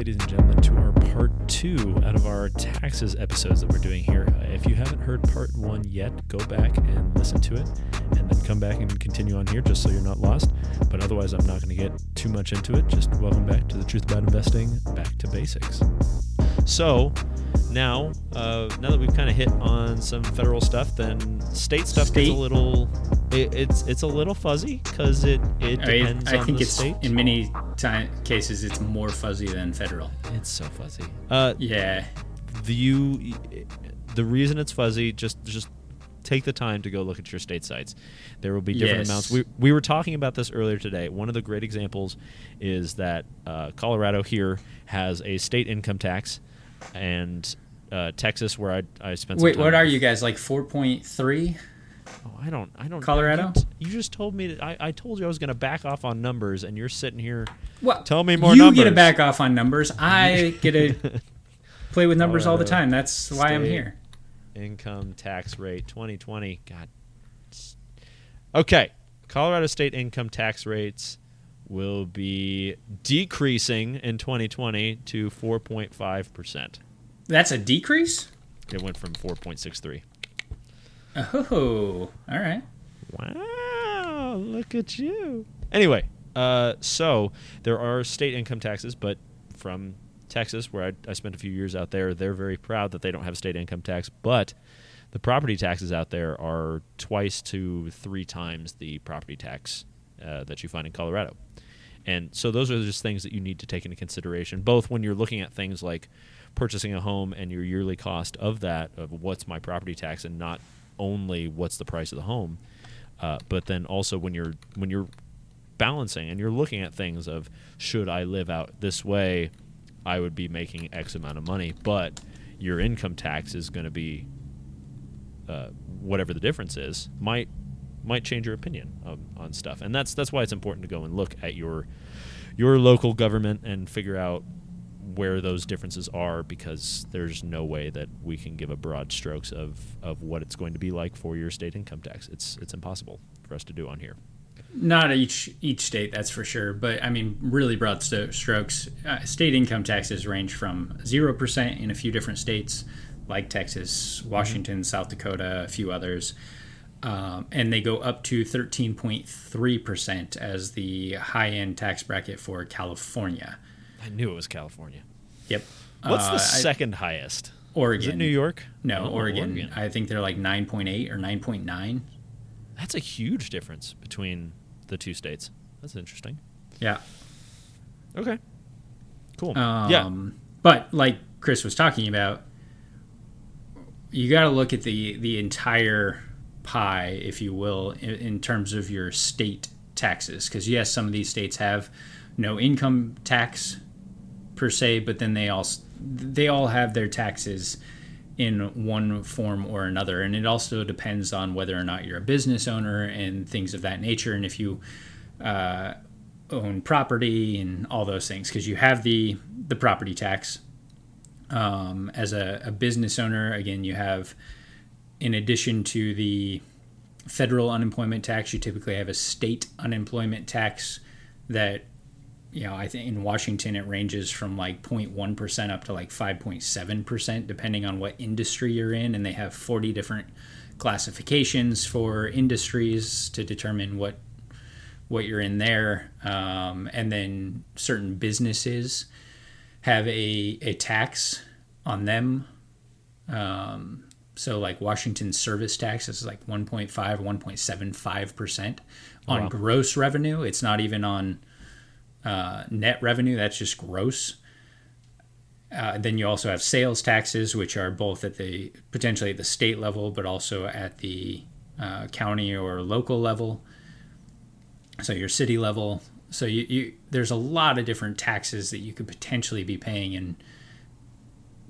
ladies and gentlemen, to our part two out of our taxes episodes that we're doing here. If you haven't heard part one yet, go back and listen to it, and then come back and continue on here just so you're not lost. But otherwise, I'm not going to get too much into it. Just welcome back to the Truth About Investing, back to basics. So, now, uh, now that we've kind of hit on some federal stuff, then state stuff State? gets a little. It, it's it's a little fuzzy because it it I, depends I on think the it's state. in many time cases it's more fuzzy than federal. It's so fuzzy. Uh, Yeah, the you, the reason it's fuzzy, just just take the time to go look at your state sites. There will be different Yes. amounts. We we were talking about this earlier today. One of the great examples is that uh, Colorado here has a state income tax, and uh, Texas, where I I spent. Some Wait, what are you guys like? Four point three? Oh, I don't. I don't. Colorado? You, you just told me that I, I told you I was going to back off on numbers, and you're sitting here. Well, Tell me more You numbers. get to back off on numbers. I get to play with numbers all the time. That's why I'm here. Income tax rate 2020. God. Okay. Colorado state income tax rates will be decreasing in 2020 to 4.5%. That's a decrease. It went from 4.63. Oh, all right. Wow, look at you. Anyway, uh, so there are state income taxes, but from Texas, where I, I spent a few years out there, they're very proud that they don't have state income tax, but the property taxes out there are twice to three times the property tax uh, that you find in Colorado. And so those are just things that you need to take into consideration, both when you're looking at things like purchasing a home and your yearly cost of that, of what's my property tax, and not only what's the price of the home, uh, but then also when you're when you're balancing and you're looking at things of should I live out this way, I would be making X amount of money, but your income tax is going to be uh, whatever the difference is might might change your opinion on, on stuff, and that's that's why it's important to go and look at your your local government and figure out where those differences are because there's no way that we can give a broad strokes of, of what it's going to be like for your state income tax. It's it's impossible for us to do on here. Not each each state, that's for sure. But I mean, really broad sto- strokes. Uh, state income taxes range from zero percent in a few different states, like Texas, Washington, South Dakota, a few others, um, and they go up to thirteen point three percent as the high end tax bracket for California. I knew it was California. Yep. What's Uh, the I- second highest? Oregon. Is it New York? No, Oh, Oregon. I think they're like nine point eight or nine point nine. That's a huge difference between the two states. That's interesting. Yeah. Okay. Cool. Um, yeah. But like Chris was talking about, you got to look at the the entire pie, if you will, in, in terms of your state taxes. Because yes, some of these states have no income tax per se, but then they all they all have their taxes in one form or another, and it also depends on whether or not you're a business owner and things of that nature, and if you uh, own property and all those things because you have the the property tax. Um, as a, a business owner again you have in addition to the federal unemployment tax you typically have a state unemployment tax that you know i think in washington it ranges from like 0.1% up to like 5.7% depending on what industry you're in and they have 40 different classifications for industries to determine what what you're in there. Um, and then certain businesses have a, a tax on them. Um, so, like Washington service tax is like 1.5, 1.75% on wow. gross revenue. It's not even on uh, net revenue, that's just gross. Uh, then you also have sales taxes, which are both at the potentially at the state level, but also at the uh, county or local level. So your city level. So you, you there's a lot of different taxes that you could potentially be paying and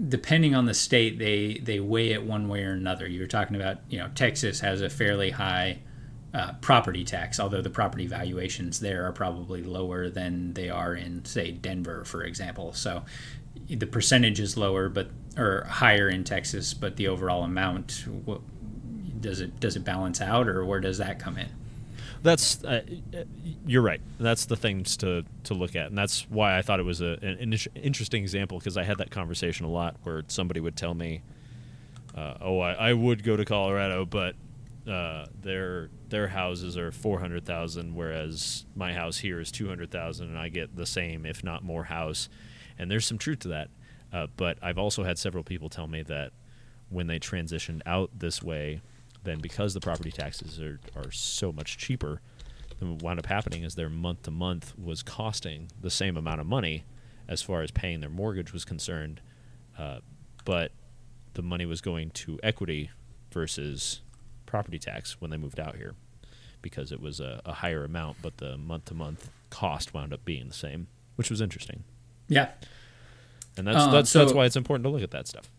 depending on the state they they weigh it one way or another. You're talking about you know texas has a fairly high uh, property tax although the property valuations there are probably lower than they are in say denver for example so the percentage is lower but or higher in texas but the overall amount what, does it does it balance out or where does that come in That's uh, you're right. That's the things to to look at, and that's why I thought it was a, an interesting example because I had that conversation a lot where somebody would tell me, uh, "Oh, I, I would go to Colorado, but uh, their their houses are four hundred thousand, whereas my house here is two hundred thousand, and I get the same, if not more, house." And there's some truth to that, uh, but I've also had several people tell me that when they transitioned out this way then because the property taxes are, are so much cheaper, then what wound up happening is their month to month was costing the same amount of money as far as paying their mortgage was concerned, uh, but the money was going to equity versus property tax when they moved out here because it was a, a higher amount, but the month to month cost wound up being the same, which was interesting. Yeah. And that's Um, that's so- that's why it's important to look at that stuff.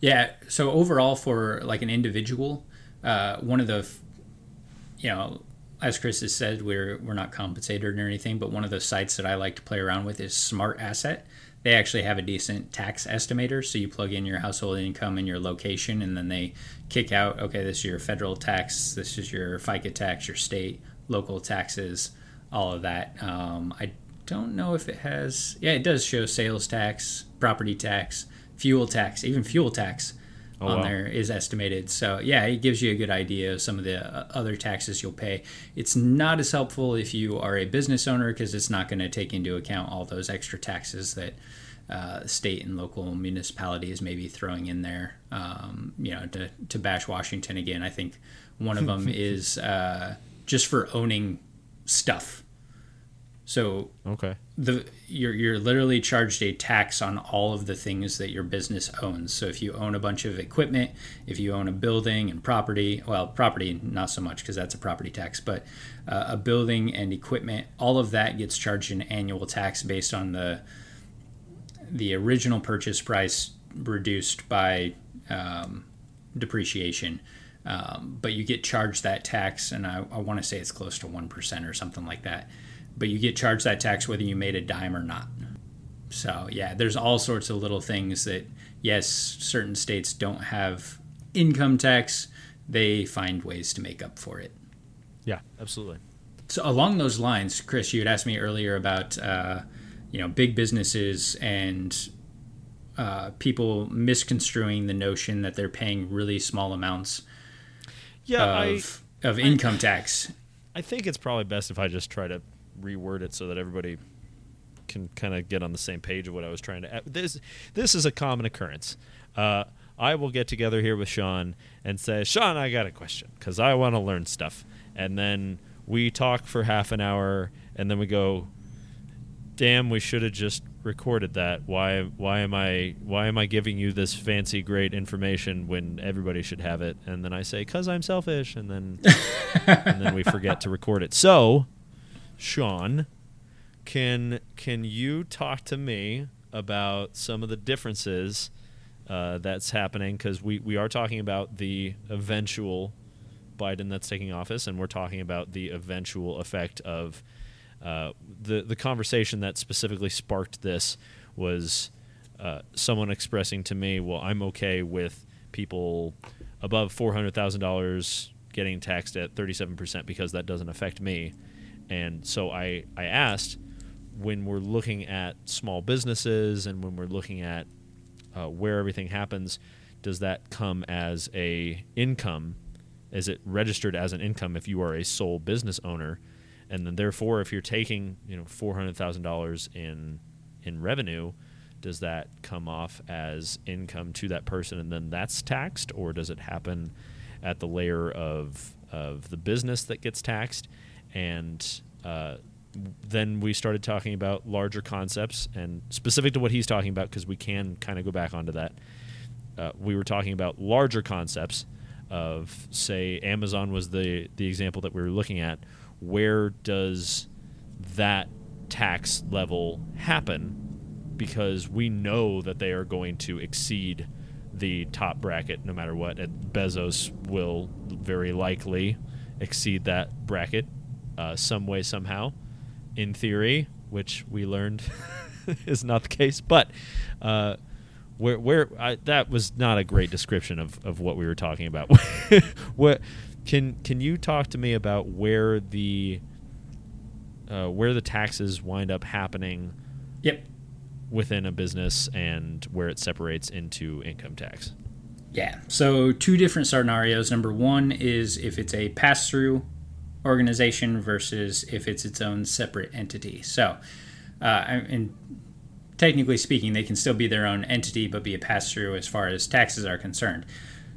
Yeah. So overall, for like an individual, uh, one of the, you know, as Chris has said, we're we're not compensated or anything, but one of the sites that I like to play around with is SmartAsset. They actually have a decent tax estimator, so you plug in your household income and your location, and then they kick out, okay, this is your federal tax, this is your FICA tax, your state, local taxes, all of that. Um, I don't know if it has, yeah, it does show sales tax, property tax, fuel tax, even fuel tax Oh, on wow. there is estimated. So yeah, it gives you a good idea of some of the uh, other taxes you'll pay. It's not as helpful if you are a business owner because it's not going to take into account all those extra taxes that uh, state and local municipalities may be throwing in there. Um, you know, to to bash Washington again, I think one of them is uh, just for owning stuff. So Okay. the you're you're literally charged a tax on all of the things that your business owns. So if you own a bunch of equipment, if you own a building and property, well, property not so much because that's a property tax, but uh, a building and equipment, all of that gets charged an annual tax based on the the original purchase price reduced by um, depreciation. Um, but you get charged that tax, and I, I want to say it's close to 1% or something like that. But you get charged that tax whether you made a dime or not. So, yeah, there's all sorts of little things that, yes, certain states don't have income tax, they find ways to make up for it. Yeah, absolutely. So along those lines, Chris, you had asked me earlier about uh, you know big businesses and uh, people misconstruing the notion that they're paying really small amounts Yeah, I of of income tax. I think it's probably best if I just try to reword it so that everybody can kind of get on the same page of what I was trying to. This this is a common occurrence. Uh, I will get together here with Sean and say, Sean, I got a question because I want to learn stuff, and then we talk for half an hour, and then we go, damn, we should have just recorded that. Why why am I why am I giving you this fancy great information when everybody should have it? And then I say, cause I'm selfish, and then and then we forget to record it. So, Sean, can can you talk to me about some of the differences uh, that's happening? Because we we are talking about the eventual Biden that's taking office, and we're talking about the eventual effect of uh, the the conversation that specifically sparked this was uh, someone expressing to me, "Well, I'm okay with people above four hundred thousand dollars getting taxed at thirty seven percent because that doesn't affect me." And so I I asked when we're looking at small businesses and when we're looking at uh, where everything happens, does that come as a income? Is it registered as an income if you are a sole business owner? And then therefore, if you're taking you know four hundred thousand dollars in in revenue, does that come off as income to that person and then that's taxed, or does it happen at the layer of of the business that gets taxed? And uh, then we started talking about larger concepts and specific to what he's talking about because we can kind of go back onto that. Uh, we were talking about larger concepts of say Amazon was the the example that we were looking at. Where does that tax level happen? Because we know that they are going to exceed the top bracket no matter what. And Bezos will very likely exceed that bracket uh, some way somehow in theory, which we learned is not the case. But uh, where where I, that was not a great description of, of what we were talking about. what Can can you talk to me about where the uh, where the taxes wind up happening Yep. within a business and where it separates into income tax? Yeah. So two different scenarios. Number one is if it's a pass-through organization versus if it's its own separate entity. So, uh, and technically speaking, they can still be their own entity, but be a pass-through as far as taxes are concerned.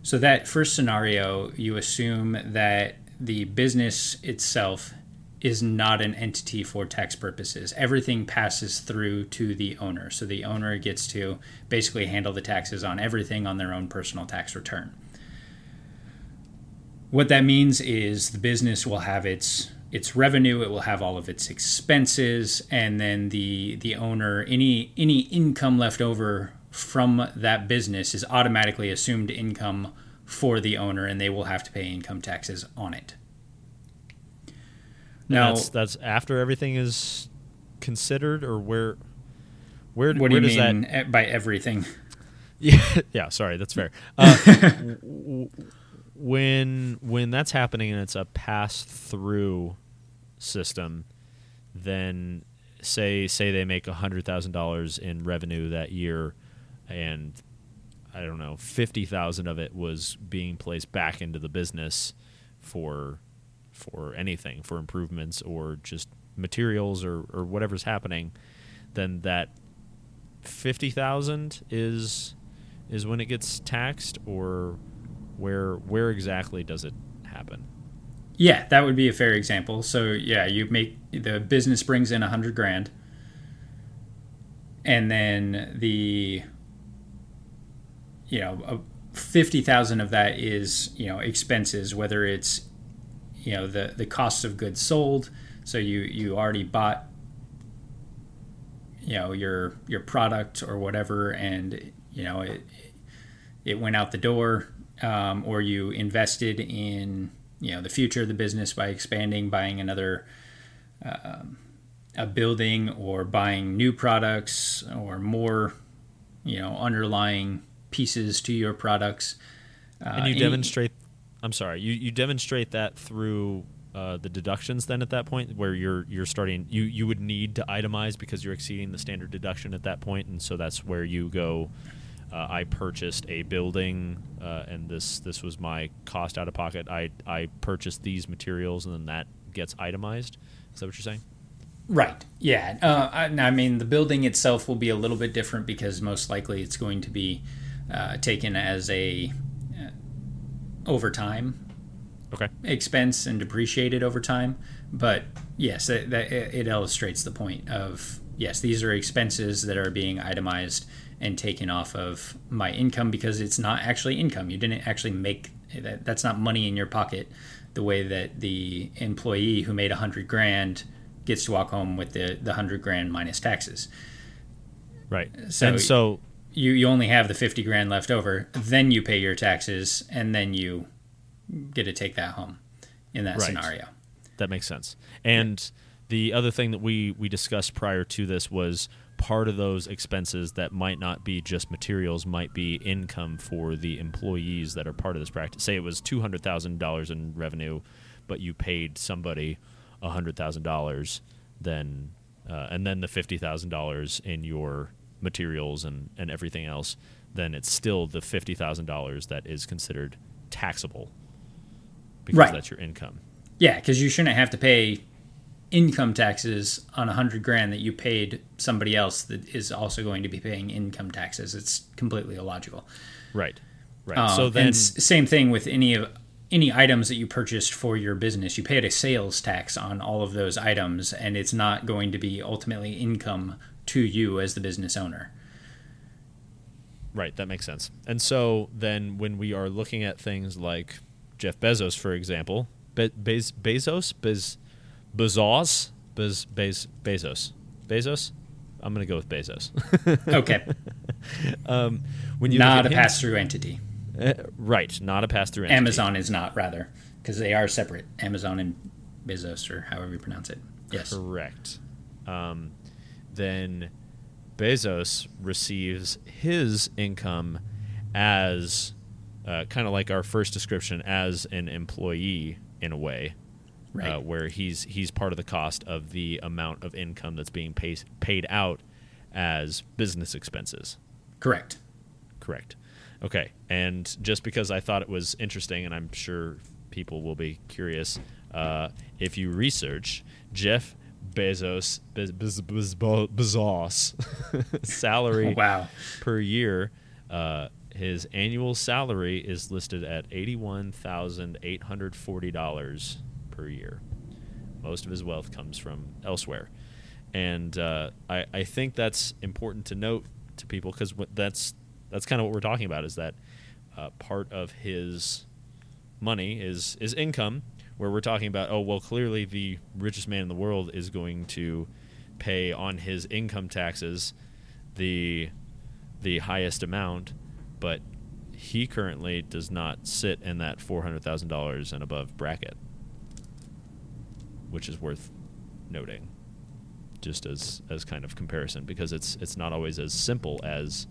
So that first scenario, you assume that the business itself is not an entity for tax purposes. Everything passes through to the owner. So the owner gets to basically handle the taxes on everything on their own personal tax return. What that means is the business will have its its revenue, it will have all of its expenses, and then the the owner any any income left over from that business is automatically assumed income for the owner and they will have to pay income taxes on it. Now that's, that's after everything is considered, or where? Where, what where do you mean that? by everything? Yeah, yeah. Sorry, that's fair. Uh, when when that's happening and it's a pass through system, then say say they make hundred thousand dollars in revenue that year, and I don't know, fifty thousand of it was being placed back into the business for for anything, for improvements or just materials or, or whatever's happening, then that fifty thousand is is when it gets taxed or where where exactly does it happen? Yeah, that would be a fair example. So yeah, you make the business brings in a hundred grand, and then the you know fifty thousand of that is you know expenses, whether it's you know the the cost of goods sold. So you you already bought you know your your product or whatever, and you know it it went out the door, um, or you invested in you know the future of the business by expanding, buying another. Um, a building or buying new products or more you know underlying pieces to your products uh, and you demonstrate i'm sorry you, you demonstrate that through uh, the deductions then at that point where you're you're starting you you would need to itemize because you're exceeding the standard deduction at that point and so that's where you go uh, I purchased a building uh, and this this was my cost out of pocket I I purchased these materials and then that gets itemized is that what you're saying Right. Yeah. Uh, I, I, mean, the building itself will be a little bit different because most likely it's going to be uh, taken as a uh, over time okay. expense and depreciated over time. But yes, that, it illustrates the point of yes, these are expenses that are being itemized and taken off of my income because it's not actually income. You didn't actually make that. That's not money in your pocket. The way that the employee who made a hundred grand gets to walk home with the the hundred grand minus taxes. Right. So, and so you you only have the fifty grand left over. Then you pay your taxes, and then you get to take that home in that right. scenario. That makes sense. And the other thing that we we discussed prior to this was part of those expenses that might not be just materials might be income for the employees that are part of this practice. Say it was two hundred thousand dollars in revenue, but you paid somebody hundred thousand dollars, then uh, and then the fifty thousand dollars in your materials and, and everything else, then it's still the fifty thousand dollars that is considered taxable because right. that's your income. Yeah, because you shouldn't have to pay income taxes on a hundred grand that you paid somebody else that is also going to be paying income taxes. It's completely illogical. Right. Right. Um, so then, same thing with any of any items that you purchased for your business, you paid a sales tax on all of those items, and it's not going to be ultimately income to you as the business owner. Right, that makes sense. And so then when we are looking at things like Jeff Bezos, for example, Be- Bez- Bezos, Bez- Bezos, Bez- Bez- Bezos, Bezos. I'm going to go with Bezos. okay. um, when you not a pass through entity. Uh, right, not a pass through entity. Amazon is not, rather, because they are separate. Amazon and Bezos, or however you pronounce it. Yes. Correct. Um, then Bezos receives his income as uh, kind of like our first description as an employee in a way, Right. uh, where he's he's part of the cost of the amount of income that's being paid paid out as business expenses. Correct. Correct. Okay. And just because I thought it was interesting, and I'm sure people will be curious, uh, if you research Jeff Bezos Bez, Bez, Bez, Bezos salary Wow. per year, uh, his annual salary is listed at eighty-one thousand eight hundred forty dollars per year. Most of his wealth comes from elsewhere, and uh, I, I think that's important to note to people because that's that's kind of what we're talking about is that uh, part of his money is is income where we're talking about oh well clearly the richest man in the world is going to pay on his income taxes the the highest amount but he currently does not sit in that $400,000 and above bracket which is worth noting just as as kind of comparison because it's it's not always as simple as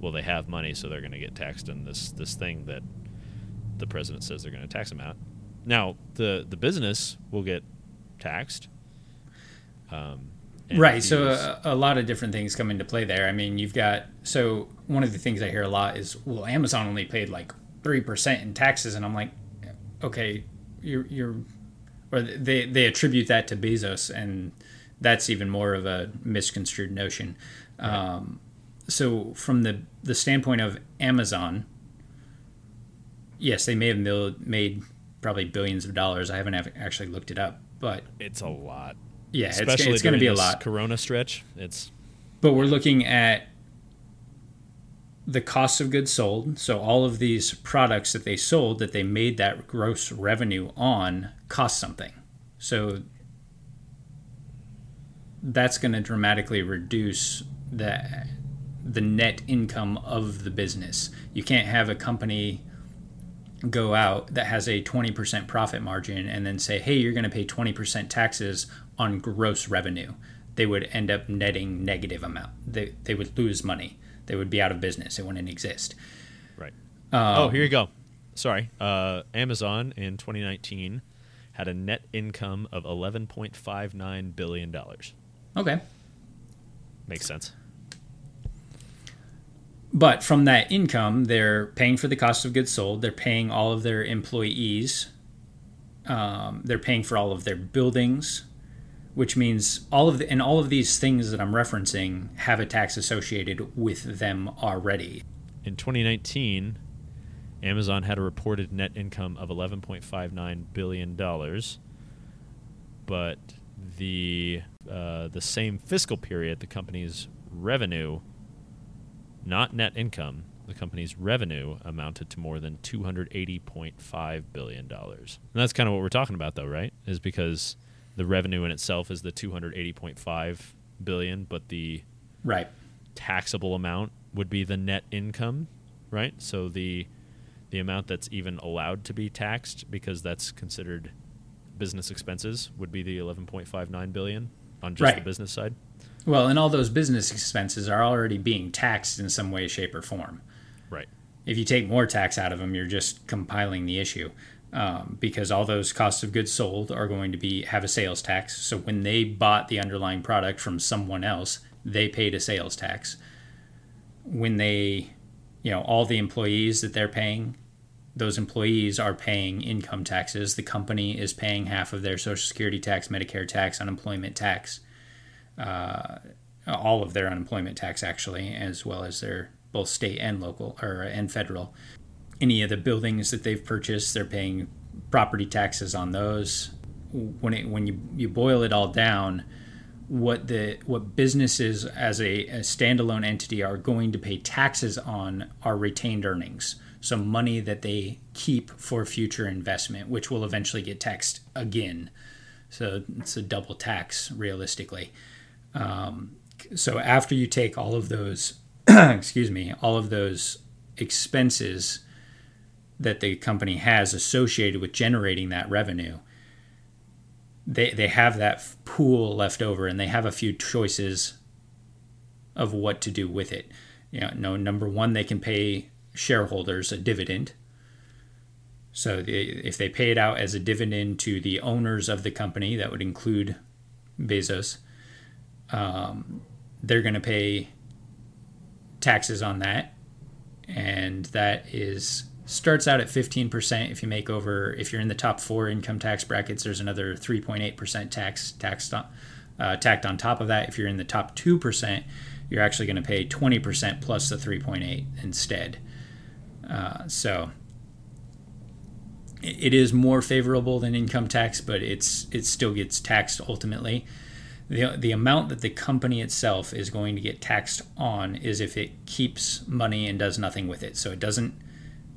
well they have money so they're going to get taxed in this this thing that the president says they're going to tax them at now the the business will get taxed um, Right. So a, a lot of different things come into play there. I mean, you've got so one of the things I hear a lot is, well, Amazon only paid like three percent in taxes, and I'm like, okay, you're you're, or they they attribute that to Bezos, and that's even more of a misconstrued notion. Um, so from the the standpoint of Amazon, yes, they may have mil- made probably billions of dollars. I haven't have actually looked it up, but it's a lot yeah, especially it's going to be a this lot. corona stretch it's But we're looking at the cost of goods sold. So all of these products that they sold that they made that gross revenue on cost something. So that's going to dramatically reduce the the net income of the business. You can't have a company go out that has a 20% profit margin and then say, "Hey, you're going to pay 20% taxes on gross revenue." They would end up netting negative amount. They they would lose money. They would be out of business. It wouldn't exist. Right. Um, oh, here you go. Sorry. Uh, Amazon in 2019 had a net income of 11.59 billion dollars. Okay. Makes sense. But from that income, they're paying for the cost of goods sold. They're paying all of their employees. Um, they're paying for all of their buildings, which means all of the and all of these things that I'm referencing have a tax associated with them already. In 2019, Amazon had a reported net income of 11.59 billion dollars, but the uh, the same fiscal period, the company's revenue, not net income, the company's revenue amounted to more than 280.5 billion dollars. And that's kind of what we're talking about, though, right? Is because the revenue in itself is the 280.5 billion, but the Right. taxable amount would be the net income, right? So the the amount that's even allowed to be taxed because that's considered business expenses would be the 11.59 billion on just the business side. Well, and all those business expenses are already being taxed in some way, shape, or form. Right. if you take more tax out of them, you're just compiling the issue. Um, because all those costs of goods sold are going to be have a sales tax. So when they bought the underlying product from someone else, they paid a sales tax. When they, you know, all the employees that they're paying, those employees are paying income taxes. The company is paying half of their Social Security tax, Medicare tax, unemployment tax, uh, all of their unemployment tax actually, as well as their both state and local or and federal. Any of the buildings that they've purchased, they're paying property taxes on those. When it when you, you boil it all down, what the what businesses as a, a standalone entity are going to pay taxes on are retained earnings. So money that they keep for future investment, which will eventually get taxed again. So it's a double tax realistically. Um, so after you take all of those, excuse me, all of those expenses that the company has associated with generating that revenue, they they have that pool left over, and they have a few choices of what to do with it. You know, no, number one, they can pay shareholders a dividend. So the, if they pay it out as a dividend to the owners of the company, that would include Bezos, um, they're going to pay taxes on that. And that is starts out at 15% if you make over if you're in the top four income tax brackets there's another 3.8% tax taxed on, uh, tacked on top of that. If you're in the top 2% you're actually going to pay 20% plus the 3.8 instead. Uh, so it is more favorable than income tax but it's it still gets taxed ultimately. The, the amount that the company itself is going to get taxed on is if it keeps money and does nothing with it. So it doesn't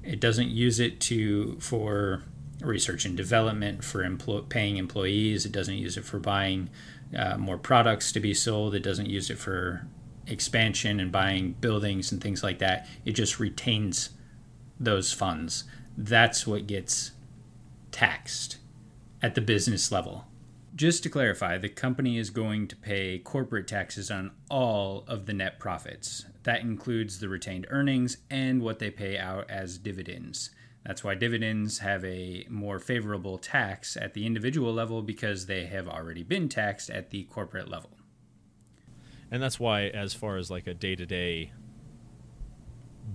it doesn't use it to for research and development for empl- paying employees. It doesn't use it for buying uh, more products to be sold. It doesn't use it for expansion and buying buildings and things like that. It just retains those funds. That's what gets taxed at the business level. Just to clarify, the company is going to pay corporate taxes on all of the net profits. That includes the retained earnings and what they pay out as dividends. That's why dividends have a more favorable tax at the individual level because they have already been taxed at the corporate level. And that's why, as far as like a day to day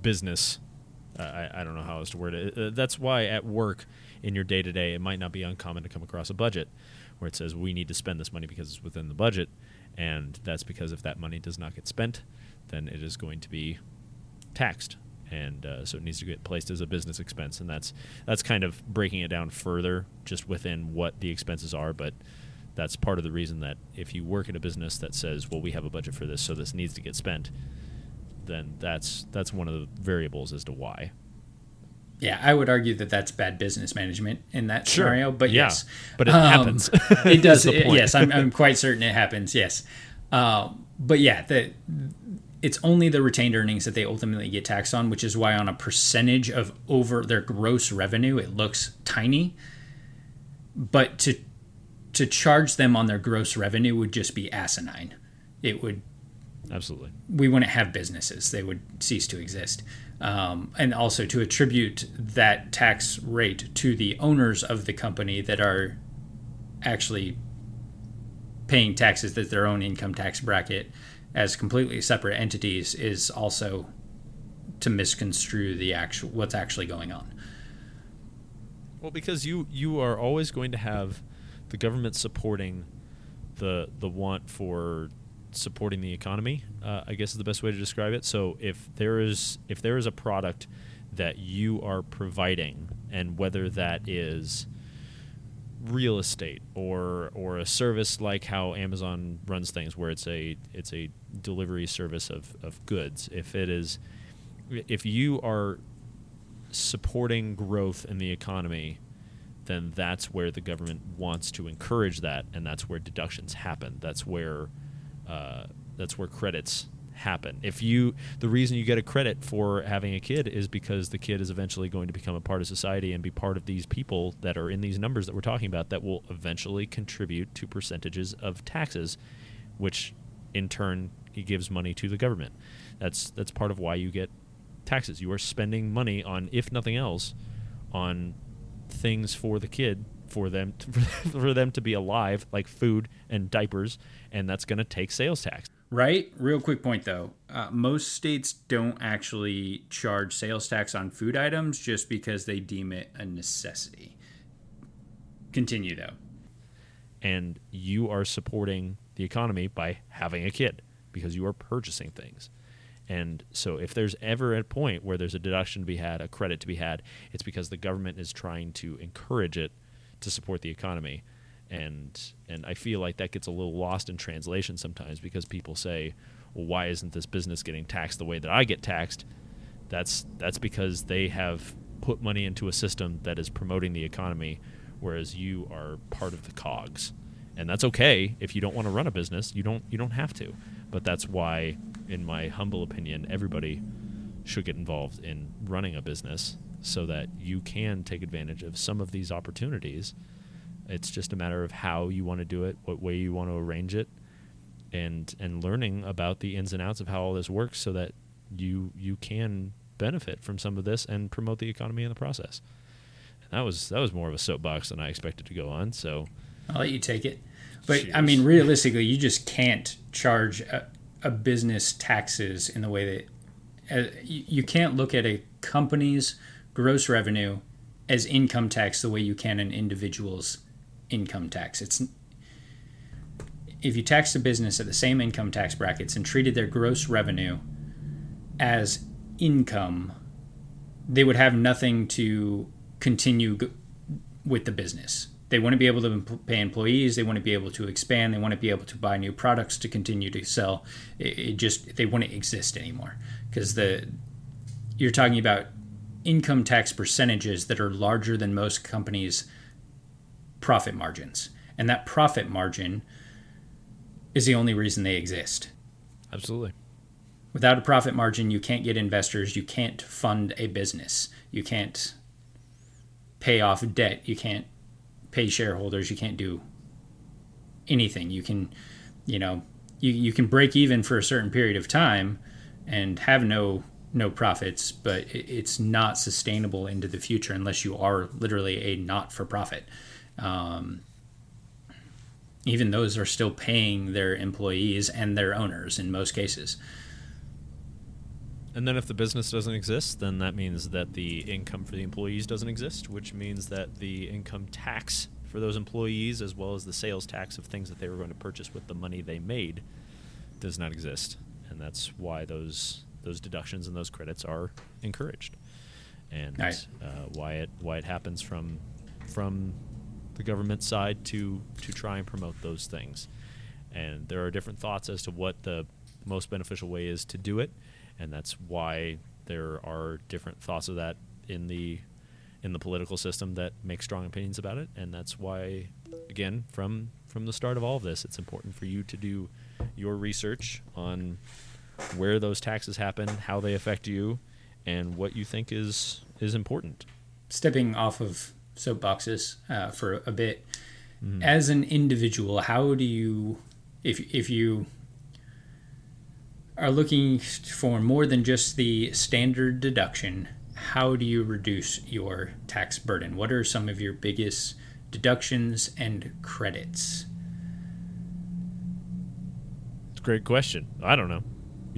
business, uh, I, I don't know how else to word it. Uh, that's why at work, in your day to day, it might not be uncommon to come across a budget where it says we need to spend this money because it's within the budget. And that's because if that money does not get spent, then it is going to be taxed, and uh, so it needs to get placed as a business expense, and that's that's kind of breaking it down further, just within what the expenses are, but. That's part of the reason that if you work in a business that says, "Well, we have a budget for this, so this needs to get spent," then that's that's one of the variables as to why. Yeah, I would argue that that's bad business management in that Sure. scenario. But Yeah. yes, But it Um, happens. it does. It- yes, I'm, I'm quite certain it happens. Yes, um, but yeah, the it's only the retained earnings that they ultimately get taxed on, which is why on a percentage of over their gross revenue, it looks tiny. But to to charge them on their gross revenue would just be asinine. It would Absolutely. we wouldn't have businesses; they would cease to exist. Um, and also to attribute that tax rate to the owners of the company that are actually paying taxes that their own income tax bracket as completely separate entities is also to misconstrue the actual what's actually going on. Well, because you you are always going to have the government supporting the the want for supporting the economy. Uh, I guess is the best way to describe it. So if there is if there is a product that you are providing, and whether that is real estate or or a service like how Amazon runs things, where it's a it's a delivery service of, of goods. If it is if you are supporting growth in the economy, then that's where the government wants to encourage that, and that's where deductions happen. That's where uh, that's where credits happen. If you the reason you get a credit for having a kid is because the kid is eventually going to become a part of society and be part of these people that are in these numbers that we're talking about that will eventually contribute to percentages of taxes, which in turn gives money to the government. That's that's part of why you get taxes. You are spending money on, if nothing else, on things for the kid for them to, for them to be alive, like food and diapers, and that's going to take sales tax. Right? Real quick point though. Uh, most states don't actually charge sales tax on food items just because they deem it a necessity. Continue though. And you are supporting the economy by having a kid because you are purchasing things. And so, if there's ever a point where there's a deduction to be had, a credit to be had, it's because the government is trying to encourage it to support the economy. And and I feel like that gets a little lost in translation sometimes because people say, "Well, why isn't this business getting taxed the way that I get taxed?" That's that's because they have put money into a system that is promoting the economy, whereas you are part of the cogs, and that's okay if you don't want to run a business. You don't you don't have to, but that's why, in my humble opinion, everybody should get involved in running a business so that you can take advantage of some of these opportunities. It's just a matter of how you want to do it, what way you want to arrange it, and and learning about the ins and outs of how all this works so that you you can benefit from some of this and promote the economy in the process. That was that was more of a soapbox than I expected to go on. So I'll let you take it. But I mean, realistically, you just can't charge a, a business taxes in the way that uh, you, you can't look at a company's gross revenue as income tax the way you can an individual's income tax. It's if you taxed a business at the same income tax brackets and treated their gross revenue as income, they would have nothing to continue g- with the business. They wouldn't be able to pay employees. They wouldn't be able to expand. They wouldn't be able to buy new products to continue to sell. It, it just they wouldn't exist anymore because the you're talking about income tax percentages that are larger than most companies' profit margins, and that profit margin is the only reason they exist. absolutely. Without a profit margin, you can't get investors. You can't fund a business. You can't pay off debt. You can't pay shareholders. You can't do anything. You can, you know, you, you can break even for a certain period of time and have no no profits, but it, it's not sustainable into the future unless you are literally a not for profit. Um, even those are still paying their employees and their owners in most cases. And then if the business doesn't exist, then that means that the income for the employees doesn't exist, which means that the income tax for those employees, as well as the sales tax of things that they were going to purchase with the money they made, does not exist. And that's why those those deductions and those credits are encouraged, and Right. uh, why it why it happens from from the government side to to try and promote those things. And there are different thoughts as to what the most beneficial way is to do it, and that's why there are different thoughts of that in the in the political system that make strong opinions about it, and that's why again from from the start of all of this, it's important for you to do your research on where those taxes happen, how they affect you, and what you think is is important. stepping off of soapboxes uh, for a bit as an individual how do you if if you are looking for more than just the standard deduction how do you reduce your tax burden what are some of your biggest deductions and credits It's a great question. I don't know.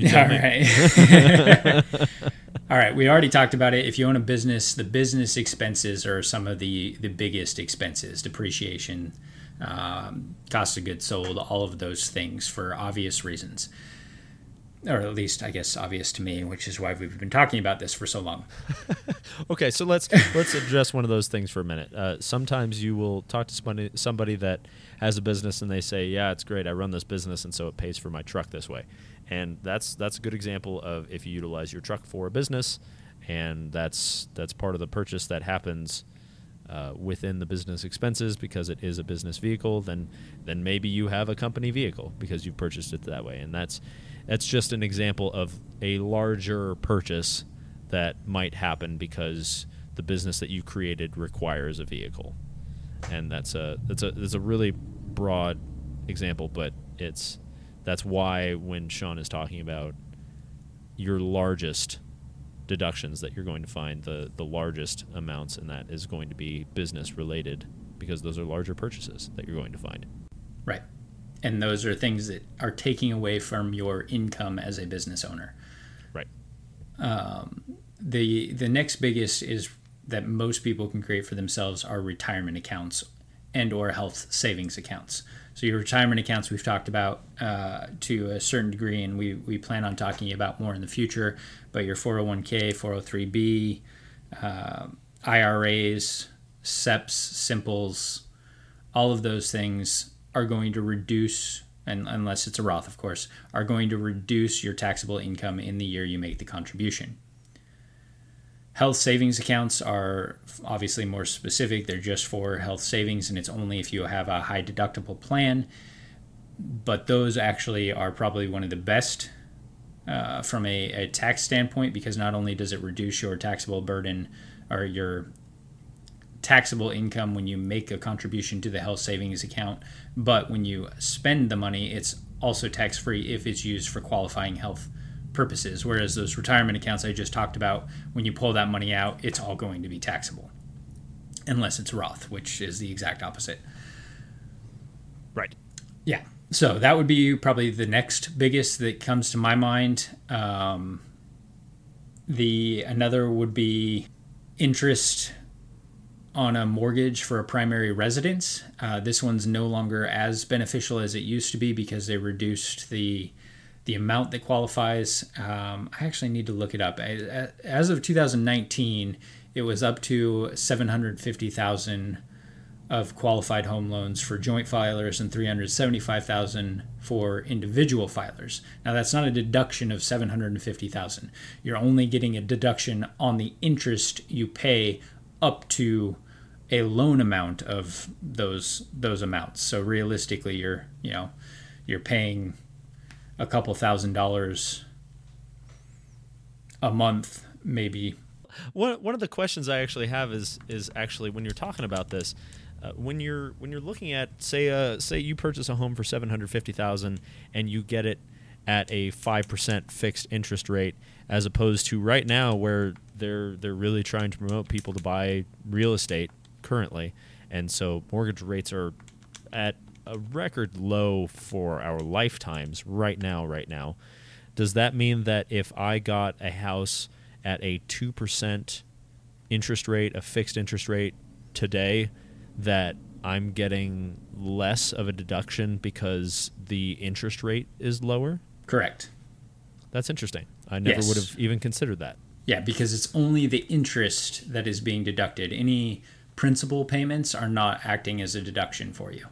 You All right. All right. We already talked about it. If you own a business, the business expenses are some of the the biggest expenses: depreciation, um, cost of goods sold, all of those things for obvious reasons, or at least I guess obvious to me, which is why we've been talking about this for so long. Okay, so let's let's address one of those things for a minute. Uh, sometimes you will talk to somebody somebody that has a business and they say, "Yeah, it's great. I run this business, and so it pays for my truck this way." And that's that's a good example of if you utilize your truck for a business, and that's that's part of the purchase that happens uh, within the business expenses because it is a business vehicle. Then then maybe you have a company vehicle because you purchased it that way, and that's that's just an example of a larger purchase that might happen because the business that you created requires a vehicle, and that's a that's a that's a really broad example, but it's that's why when Sean is talking about your largest deductions that you're going to find the the largest amounts in that is going to be business related because those are larger purchases that you're going to find. Right. And those are things that are taking away from your income as a business owner. Right. Um, the the next biggest is that most people can create for themselves are retirement accounts and or health savings accounts so your retirement accounts we've talked about uh, to a certain degree and we, we plan on talking about more in the future but your 401k 403b uh, iras seps simples all of those things are going to reduce and unless it's a roth of course are going to reduce your taxable income in the year you make the contribution Health savings accounts are obviously more specific. They're just for health savings, and it's only if you have a high deductible plan. But those actually are probably one of the best uh, from a, a tax standpoint because not only does it reduce your taxable burden or your taxable income when you make a contribution to the health savings account, but when you spend the money, it's also tax free if it's used for qualifying health purposes. Whereas those retirement accounts I just talked about, when you pull that money out, it's all going to be taxable. unless it's Roth, which is the exact opposite. Right. Yeah. So that would be probably the next biggest that comes to my mind. Um, the another would be interest on a mortgage for a primary residence. Uh, this one's no longer as beneficial as it used to be because they reduced the the amount that qualifies. Um, I actually need to look it up. As of 2019, it was up to 750,000 of qualified home loans for joint filers and 375,000 for individual filers. Now that's not a deduction of 750,000. You're only getting a deduction on the interest you pay up to a loan amount of those those amounts. So realistically you're, you know, you're paying a couple thousand dollars a month maybe. One one of the questions I actually have is is actually when you're talking about this uh, when you're when you're looking at say uh, say you purchase a home for seven hundred fifty thousand and you get it at a five percent fixed interest rate, as opposed to right now where they're they're really trying to promote people to buy real estate currently, and so mortgage rates are at a record low for our lifetimes right now. Right now, does that mean that if I got a house at a two percent interest rate, a fixed interest rate today? that I'm getting less of a deduction because the interest rate is lower? Correct. That's interesting. I never yes. would have even considered that. Yeah, because it's only the interest that is being deducted. Any principal payments are not acting as a deduction for you.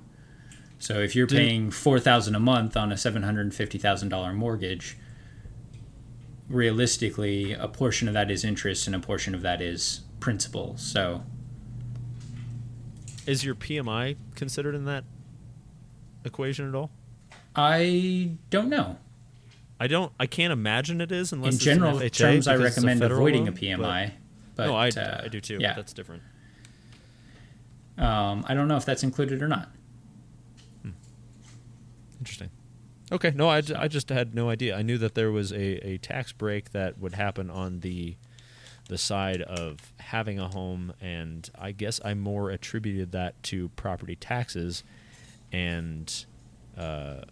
So if you're Did, paying four thousand a month on a seven hundred and fifty thousand dollar mortgage, realistically, a portion of that is interest and a portion of that is principal. So is your PMI considered in that equation at all? I don't know. I don't. I can't imagine it is unless in general terms. I recommend avoiding loan, a PMI. But, but no, I, uh, I do too. Yeah, that's different. Um, I don't know if that's included or not. Interesting. Okay, no, I, I just had no idea. I knew that there was a, a tax break that would happen on the the side of having a home, and I guess I more attributed that to property taxes and uh,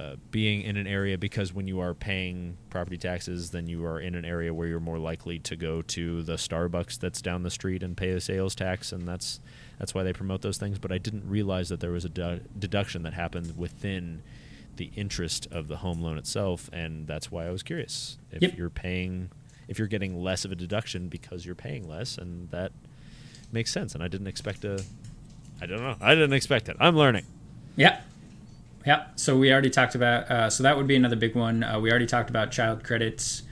uh, being in an area because when you are paying property taxes, then you are in an area where you're more likely to go to the Starbucks that's down the street and pay a sales tax, and that's that's why they promote those things. But I didn't realize that there was a de- deduction that happened within the interest of the home loan itself, and that's why I was curious if yep. you're paying if you're getting less of a deduction because you're paying less, and that makes sense. And I didn't expect a, I don't know, I didn't expect it. I'm learning. Yeah, yeah. So we already talked about. Uh, so that would be another big one. Uh, we already talked about child credits,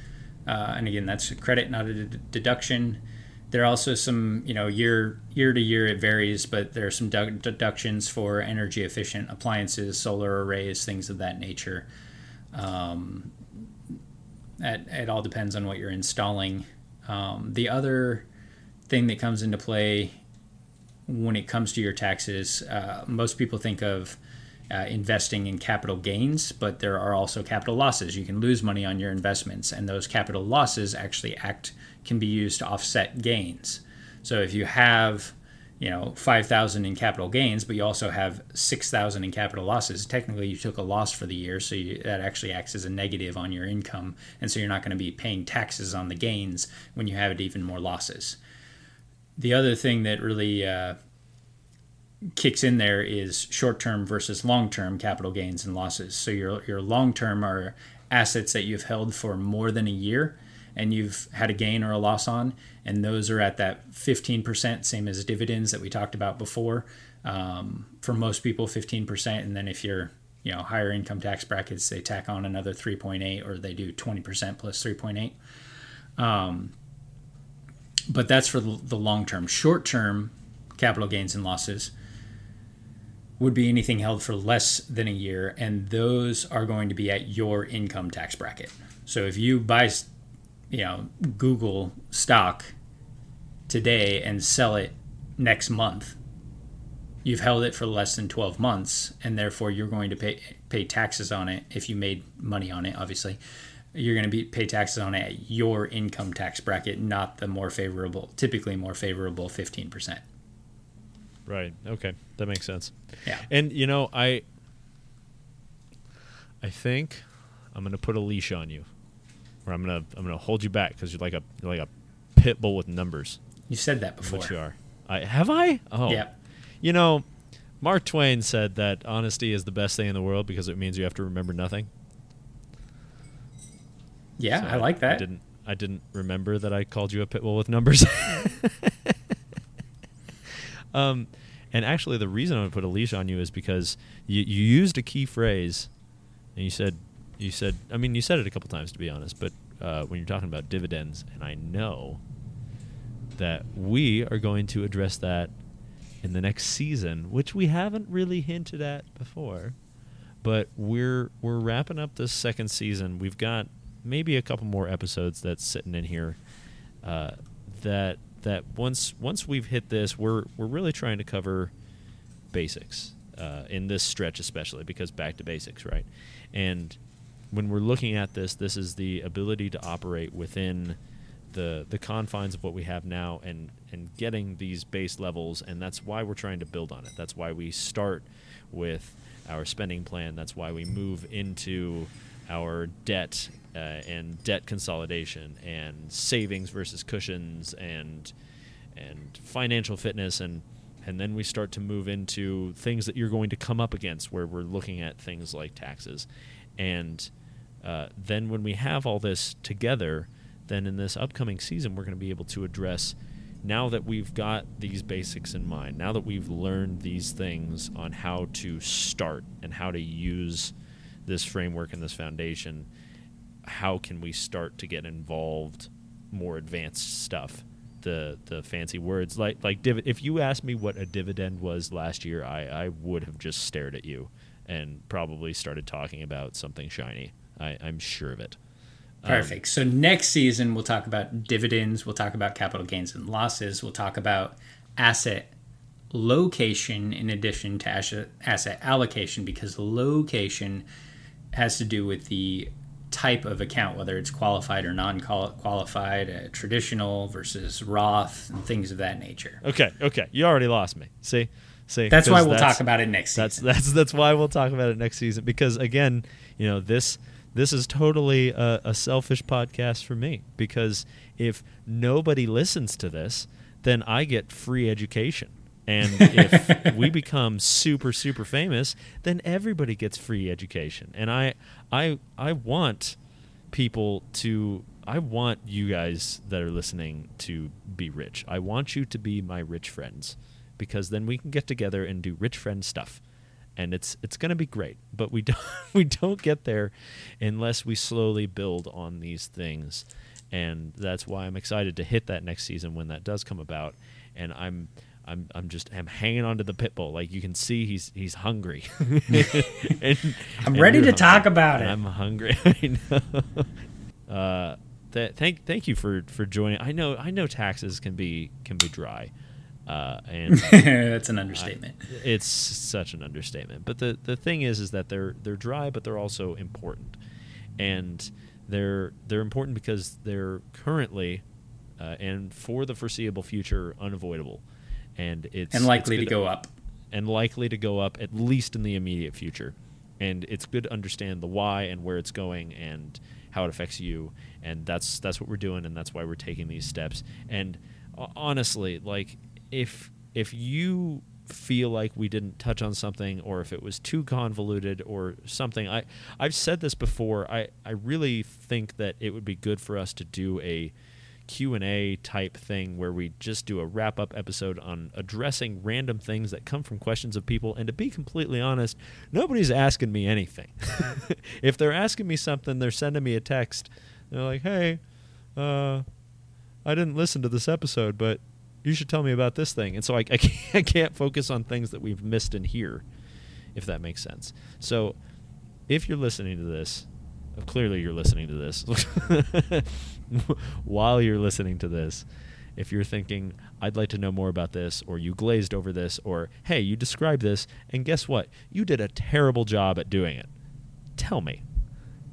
uh, and again, that's a credit, not a d- deduction. There are also some, you know, year year to year it varies, but there are some du- deductions for energy efficient appliances, solar arrays, things of that nature. Um, it, it all depends on what you're installing. Um, the other thing that comes into play when it comes to your taxes, uh, most people think of uh, investing in capital gains, but there are also capital losses. You can lose money on your investments, and those capital losses actually act can be used to offset gains. So if you have you know 5000 in capital gains but you also have 6000 in capital losses technically you took a loss for the year so you, that actually acts as a negative on your income and so you're not going to be paying taxes on the gains when you have even more losses the other thing that really uh, kicks in there is short-term versus long-term capital gains and losses so your, your long-term are assets that you've held for more than a year and you've had a gain or a loss on and those are at that 15%, same as dividends that we talked about before. Um, for most people, 15%, and then if you're you know higher income tax brackets, they tack on another 3.8, or they do 20% plus 3.8. Um, but that's for the long term. Short term capital gains and losses would be anything held for less than a year, and those are going to be at your income tax bracket. So if you buy you know Google stock today and sell it next month, you've held it for less than 12 months and therefore you're going to pay pay taxes on it if you made money on it obviously you're going to be pay taxes on it at your income tax bracket not the more favorable typically more favorable 15% Right. Okay. That makes sense. Yeah. And you know, I I think I'm gonna put a leash on you, or I'm gonna I'm gonna hold you back because you're like a you're like a pit bull with numbers. You said that before. What you are. I have I. Oh. Yeah. You know, Mark Twain said that honesty is the best thing in the world because it means you have to remember nothing. Yeah, So I like that. I didn't. I didn't remember that I called you a pit bull with numbers. um, and actually, the reason I'm gonna put a leash on you is because you, you used a key phrase, and you said you said. I mean, you said it a couple times to be honest, but uh, when you're talking about dividends, and I know that we are going to address that in the next season, which we haven't really hinted at before. But we're we're wrapping up this second season. We've got maybe a couple more episodes that's sitting in here. Uh, that that once once we've hit this, we're we're really trying to cover basics uh, in this stretch, especially because back to basics, right? And when we're looking at this, this is the ability to operate within the the confines of what we have now and and getting these base levels and that's why we're trying to build on it. That's why we start with our spending plan. That's why we move into our debt uh, and debt consolidation and savings versus cushions and and financial fitness and and then we start to move into things that you're going to come up against where we're looking at things like taxes. And uh, then when we have all this together then in this upcoming season we're going to be able to address now that we've got these basics in mind now that we've learned these things on how to start and how to use this framework and this foundation how can we start to get involved more advanced stuff? The the fancy words like like div- if you asked me what a dividend was last year I, I would have just stared at you and probably started talking about something shiny I, I'm sure of it Um, Perfect. so next season we'll talk about dividends, we'll talk about capital gains and losses, we'll talk about asset location in addition to asset, asset allocation because location has to do with the type of account, whether it's qualified or non-qualified, uh, traditional versus Roth, and things of that nature. Okay, okay. You already lost me. See, see. That's why we'll that's- talk about it next That's season. that's that's why we'll talk about it next season because again, you know this this is totally a, a selfish podcast for me because if nobody listens to this, then I get free education. And if we become super super famous, then everybody gets free education. And I I I want people to I want you guys that are listening to be rich. I want you to be my rich friends because then we can get together and do rich friend stuff. And it's it's going to be great, but we don't we don't get there unless we slowly build on these things. And that's why I'm excited to hit that next season when that does come about. And I'm I'm I'm just I'm hanging on to the pit bull. Like you can see he's he's hungry. And- I'm ready to talk about And it. I'm hungry. I know. Uh, th- thank thank you for for joining. I know I know taxes can be can be dry, uh, and That's an understatement. it's such an understatement. But the the thing is, is that they're they're dry, but they're also important, and they're they're important because they're currently uh, and for the foreseeable future unavoidable, and it's and likely it's to go up. and likely to go up at least in the immediate future. And it's good to understand the why and where it's going and how it affects you. And that's that's what we're doing, and that's why we're taking these steps. And uh, honestly, like if if you feel like we didn't touch on something or if it was too convoluted or something I I've said this before I I really think that it would be good for us to do a Q&A type thing where we just do a wrap up episode on addressing random things that come from questions of people. And to be completely honest nobody's asking me anything. If they're asking me something they're sending me a text. They're like hey uh, I didn't listen to this episode but you should tell me about this thing. And so I, I, can't, I can't focus on things that we've missed in here if that makes sense. So if you're listening to this uh, clearly you're listening to this. While you're listening to this if you're thinking i'd like to know more about this or you glazed over this or hey you described this and guess what? You did a terrible job at doing it. Tell me.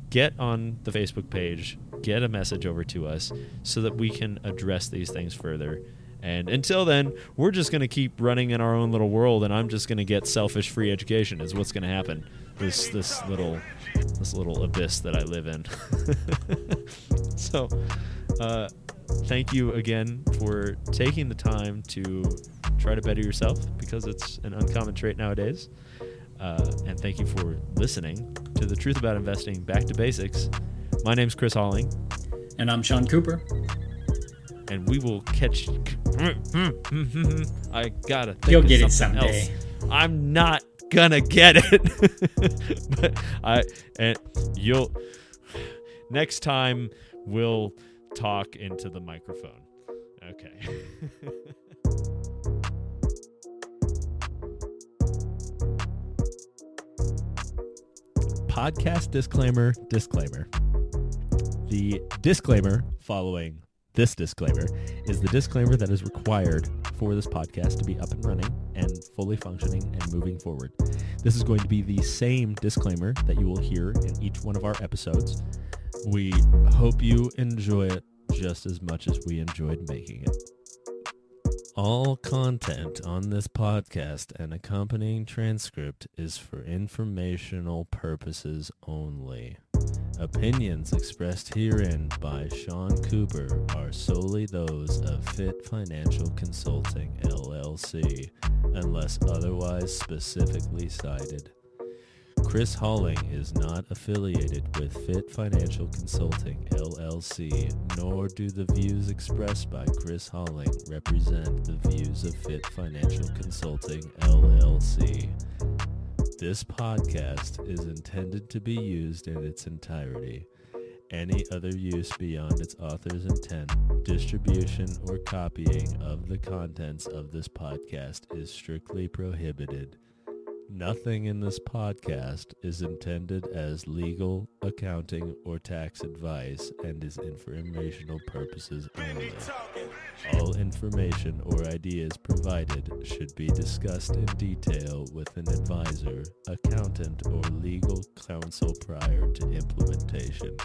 Get on the facebook page. Get a message over to us so that we can address these things further And until then, we're just going to keep running in our own little world, and I'm just going to get selfish free education. Is what's going to happen. This this little this little abyss that I live in. so, uh, thank you again for taking the time to try to better yourself because it's an uncommon trait nowadays. Uh, and thank you for listening to the Truth About Investing Back to Basics. My name's Chris Holling. And I'm Sean Cooper. And we will catch. I gotta. Think You'll get it someday. else. I'm not gonna get it. but I and you'll next time we'll talk into the microphone. Okay. podcast disclaimer disclaimer. The disclaimer following this disclaimer is the disclaimer that is required for this podcast to be up and running and fully functioning and moving forward. This is going to be the same disclaimer that you will hear in each one of our episodes. We hope you enjoy it just as much as we enjoyed making it. All content on this podcast and accompanying transcript is for informational purposes only. Opinions expressed herein by Sean Cooper are solely those of Fit Financial Consulting LLC, unless otherwise specifically cited. Chris Halling is not affiliated with Fit Financial Consulting LLC, nor do the views expressed by Chris Halling represent the views of Fit Financial Consulting LLC. This podcast is intended to be used in its entirety. Any other use beyond its author's intent, distribution, or copying of the contents of this podcast is strictly prohibited. Nothing in this podcast is intended as legal, accounting, or tax advice and is informational purposes only. All information or ideas provided should be discussed in detail with an advisor, accountant, or legal counsel prior to implementation.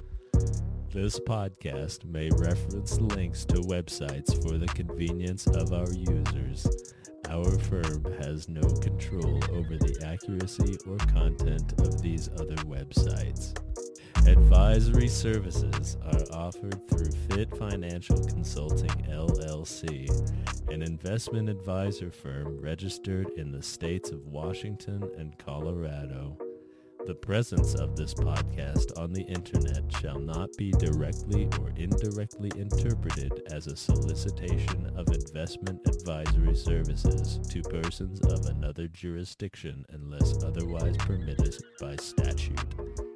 This podcast may reference links to websites for the convenience of our users. Our firm has no control over the accuracy or content of these other websites. Advisory services are offered through Fit Financial Consulting LLC, an investment advisor firm registered in the states of Washington and Colorado. The presence of this podcast on the internet shall not be directly or indirectly interpreted as a solicitation of investment advisory services to persons of another jurisdiction unless otherwise permitted by statute.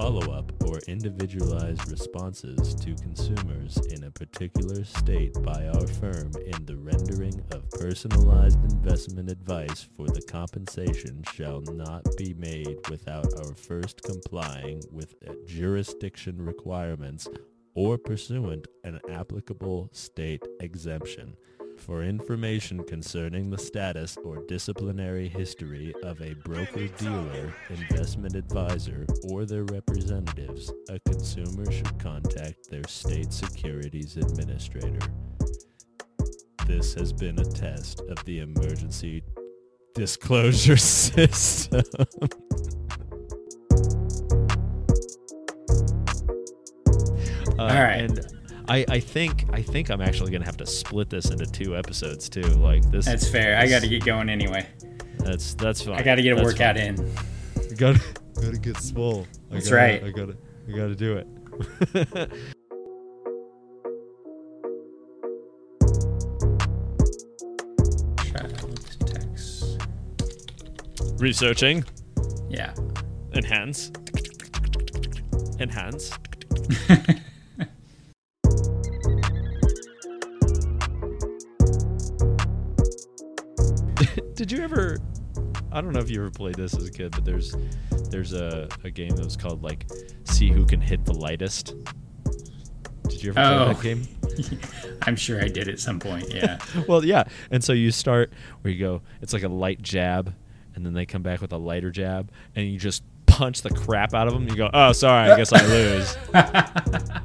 Follow up or individualized responses to consumers in a particular state by our firm in the rendering of personalized investment advice for the compensation shall not be made without our first complying with jurisdiction requirements or pursuant an applicable state exemption. For information concerning the status or disciplinary history of a broker-dealer, investment advisor, or their representatives, a consumer should contact their state securities administrator. This has been a test of the emergency disclosure system. Uh, All right. And I, I think I think I'm actually gonna have to split this into two episodes too. Like this. That's fair. I got to get going anyway. That's that's fine. I got to get a That's workout fine. in. Gotta gotta get swole. I That's gotta- right. I gotta I gotta do it. Child tax. Researching. Yeah. Enhance. Enhance. I don't know if you ever played this as a kid, but there's there's a, a game that was called like See Who Can Hit the Lightest. Did you ever play Oh. that game? I'm sure I did at some point. Yeah. well, yeah. And so you start where you go, it's like a light jab, and then they come back with a lighter jab, and you just punch the crap out of them. You go, oh, sorry, I guess I lose.